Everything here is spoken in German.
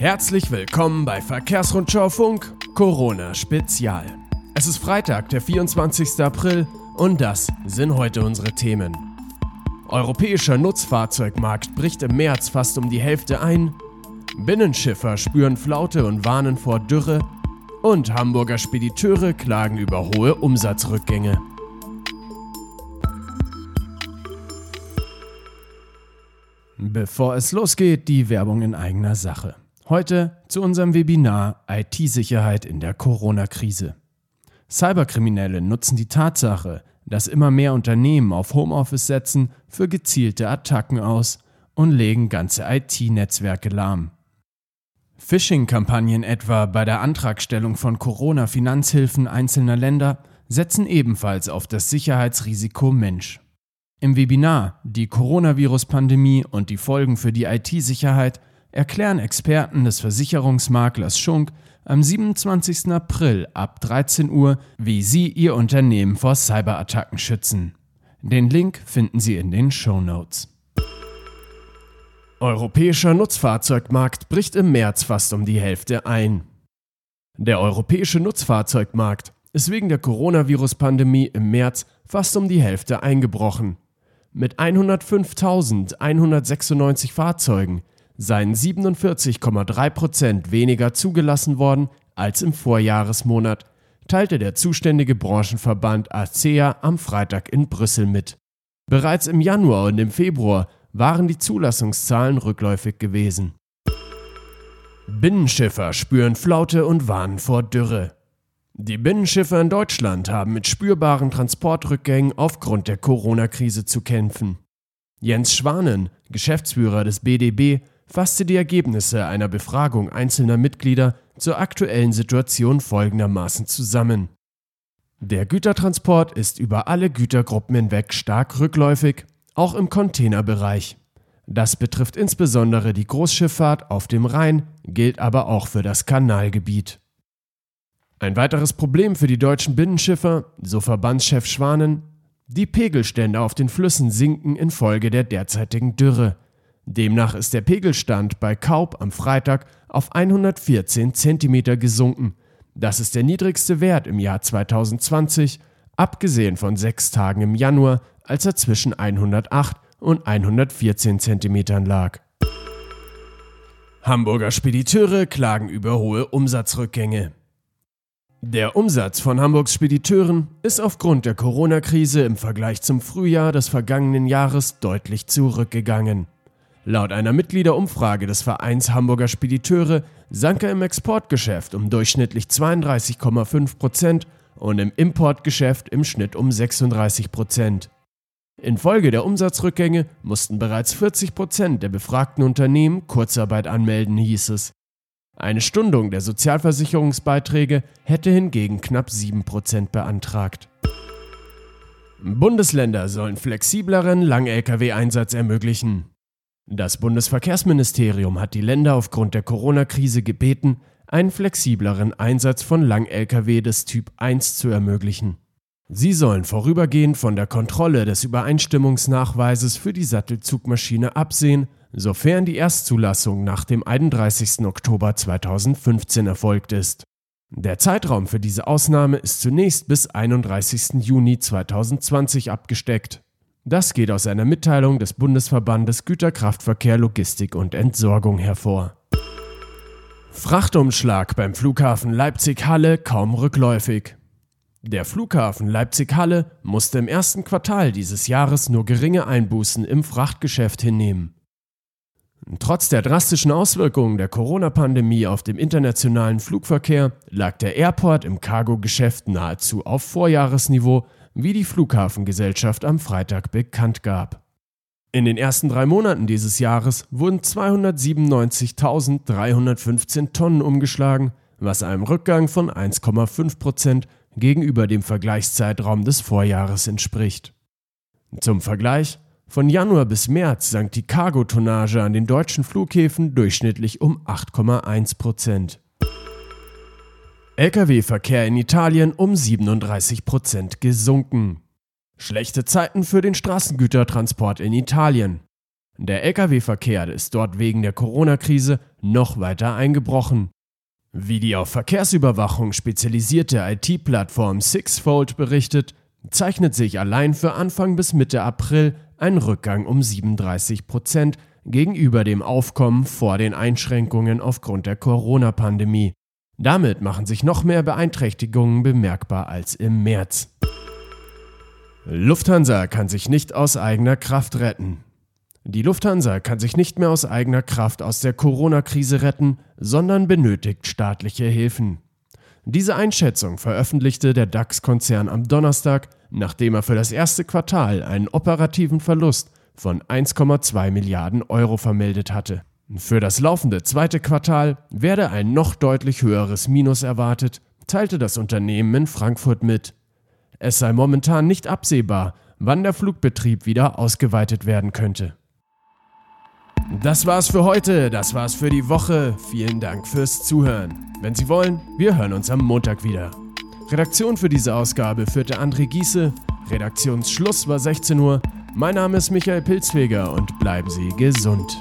Herzlich willkommen bei Verkehrsrundschau Funk Corona Spezial. Es ist Freitag, der 24. April und das sind heute unsere Themen. Europäischer Nutzfahrzeugmarkt bricht im März fast um die Hälfte ein. Binnenschiffer spüren Flaute und warnen vor Dürre. Und Hamburger Spediteure klagen über hohe Umsatzrückgänge. Bevor es losgeht, die Werbung in eigener Sache. Heute zu unserem Webinar IT-Sicherheit in der Corona-Krise. Cyberkriminelle nutzen die Tatsache, dass immer mehr Unternehmen auf Homeoffice setzen, für gezielte Attacken aus und legen ganze IT-Netzwerke lahm. Phishing-Kampagnen etwa bei der Antragstellung von Corona-Finanzhilfen einzelner Länder setzen ebenfalls auf das Sicherheitsrisiko Mensch. Im Webinar Die Coronavirus-Pandemie und die Folgen für die IT-Sicherheit erklären Experten des Versicherungsmaklers Schunk am 27. April ab 13 Uhr, wie Sie Ihr Unternehmen vor Cyberattacken schützen. Den Link finden Sie in den Show Notes. Europäischer Nutzfahrzeugmarkt bricht im März fast um die Hälfte ein. Der europäische Nutzfahrzeugmarkt ist wegen der Coronavirus-Pandemie im März fast um die Hälfte eingebrochen. Mit 105.196 Fahrzeugen seien 47,3 Prozent weniger zugelassen worden als im Vorjahresmonat, teilte der zuständige Branchenverband ACEA am Freitag in Brüssel mit. Bereits im Januar und im Februar waren die Zulassungszahlen rückläufig gewesen. Binnenschiffer spüren Flaute und warnen vor Dürre. Die Binnenschiffer in Deutschland haben mit spürbaren Transportrückgängen aufgrund der Corona-Krise zu kämpfen. Jens Schwanen, Geschäftsführer des BDB, fasste die Ergebnisse einer Befragung einzelner Mitglieder zur aktuellen Situation folgendermaßen zusammen. Der Gütertransport ist über alle Gütergruppen hinweg stark rückläufig, auch im Containerbereich. Das betrifft insbesondere die Großschifffahrt auf dem Rhein, gilt aber auch für das Kanalgebiet. Ein weiteres Problem für die deutschen Binnenschiffer, so Verbandschef Schwanen, die Pegelstände auf den Flüssen sinken infolge der derzeitigen Dürre. Demnach ist der Pegelstand bei Kaub am Freitag auf 114 cm gesunken. Das ist der niedrigste Wert im Jahr 2020, abgesehen von sechs Tagen im Januar, als er zwischen 108 und 114 cm lag. Hamburger Spediteure klagen über hohe Umsatzrückgänge. Der Umsatz von Hamburgs Spediteuren ist aufgrund der Corona-Krise im Vergleich zum Frühjahr des vergangenen Jahres deutlich zurückgegangen. Laut einer Mitgliederumfrage des Vereins Hamburger Spediteure sank er im Exportgeschäft um durchschnittlich 32,5 Prozent und im Importgeschäft im Schnitt um 36 Prozent. Infolge der Umsatzrückgänge mussten bereits 40 Prozent der befragten Unternehmen Kurzarbeit anmelden, hieß es. Eine Stundung der Sozialversicherungsbeiträge hätte hingegen knapp 7 Prozent beantragt. Bundesländer sollen flexibleren Lang-Lkw-Einsatz ermöglichen. Das Bundesverkehrsministerium hat die Länder aufgrund der Corona-Krise gebeten, einen flexibleren Einsatz von Lang-Lkw des Typ 1 zu ermöglichen. Sie sollen vorübergehend von der Kontrolle des Übereinstimmungsnachweises für die Sattelzugmaschine absehen, sofern die Erstzulassung nach dem 31. Oktober 2015 erfolgt ist. Der Zeitraum für diese Ausnahme ist zunächst bis 31. Juni 2020 abgesteckt. Das geht aus einer Mitteilung des Bundesverbandes Güterkraftverkehr, Logistik und Entsorgung hervor. Frachtumschlag beim Flughafen Leipzig-Halle kaum rückläufig. Der Flughafen Leipzig-Halle musste im ersten Quartal dieses Jahres nur geringe Einbußen im Frachtgeschäft hinnehmen. Trotz der drastischen Auswirkungen der Corona-Pandemie auf dem internationalen Flugverkehr lag der Airport im Cargo-Geschäft nahezu auf Vorjahresniveau wie die Flughafengesellschaft am Freitag bekannt gab. In den ersten drei Monaten dieses Jahres wurden 297.315 Tonnen umgeschlagen, was einem Rückgang von 1,5 Prozent gegenüber dem Vergleichszeitraum des Vorjahres entspricht. Zum Vergleich, von Januar bis März sank die Cargotonnage an den deutschen Flughäfen durchschnittlich um 8,1 Prozent. Lkw-Verkehr in Italien um 37 Prozent gesunken. Schlechte Zeiten für den Straßengütertransport in Italien. Der Lkw-Verkehr ist dort wegen der Corona-Krise noch weiter eingebrochen. Wie die auf Verkehrsüberwachung spezialisierte IT-Plattform Sixfold berichtet, zeichnet sich allein für Anfang bis Mitte April ein Rückgang um 37 Prozent gegenüber dem Aufkommen vor den Einschränkungen aufgrund der Corona-Pandemie. Damit machen sich noch mehr Beeinträchtigungen bemerkbar als im März. Lufthansa kann sich nicht aus eigener Kraft retten. Die Lufthansa kann sich nicht mehr aus eigener Kraft aus der Corona-Krise retten, sondern benötigt staatliche Hilfen. Diese Einschätzung veröffentlichte der DAX-Konzern am Donnerstag, nachdem er für das erste Quartal einen operativen Verlust von 1,2 Milliarden Euro vermeldet hatte. Für das laufende zweite Quartal werde ein noch deutlich höheres Minus erwartet, teilte das Unternehmen in Frankfurt mit. Es sei momentan nicht absehbar, wann der Flugbetrieb wieder ausgeweitet werden könnte. Das war's für heute, das war's für die Woche. Vielen Dank fürs Zuhören. Wenn Sie wollen, wir hören uns am Montag wieder. Redaktion für diese Ausgabe führte André Giese. Redaktionsschluss war 16 Uhr. Mein Name ist Michael Pilzweger und bleiben Sie gesund.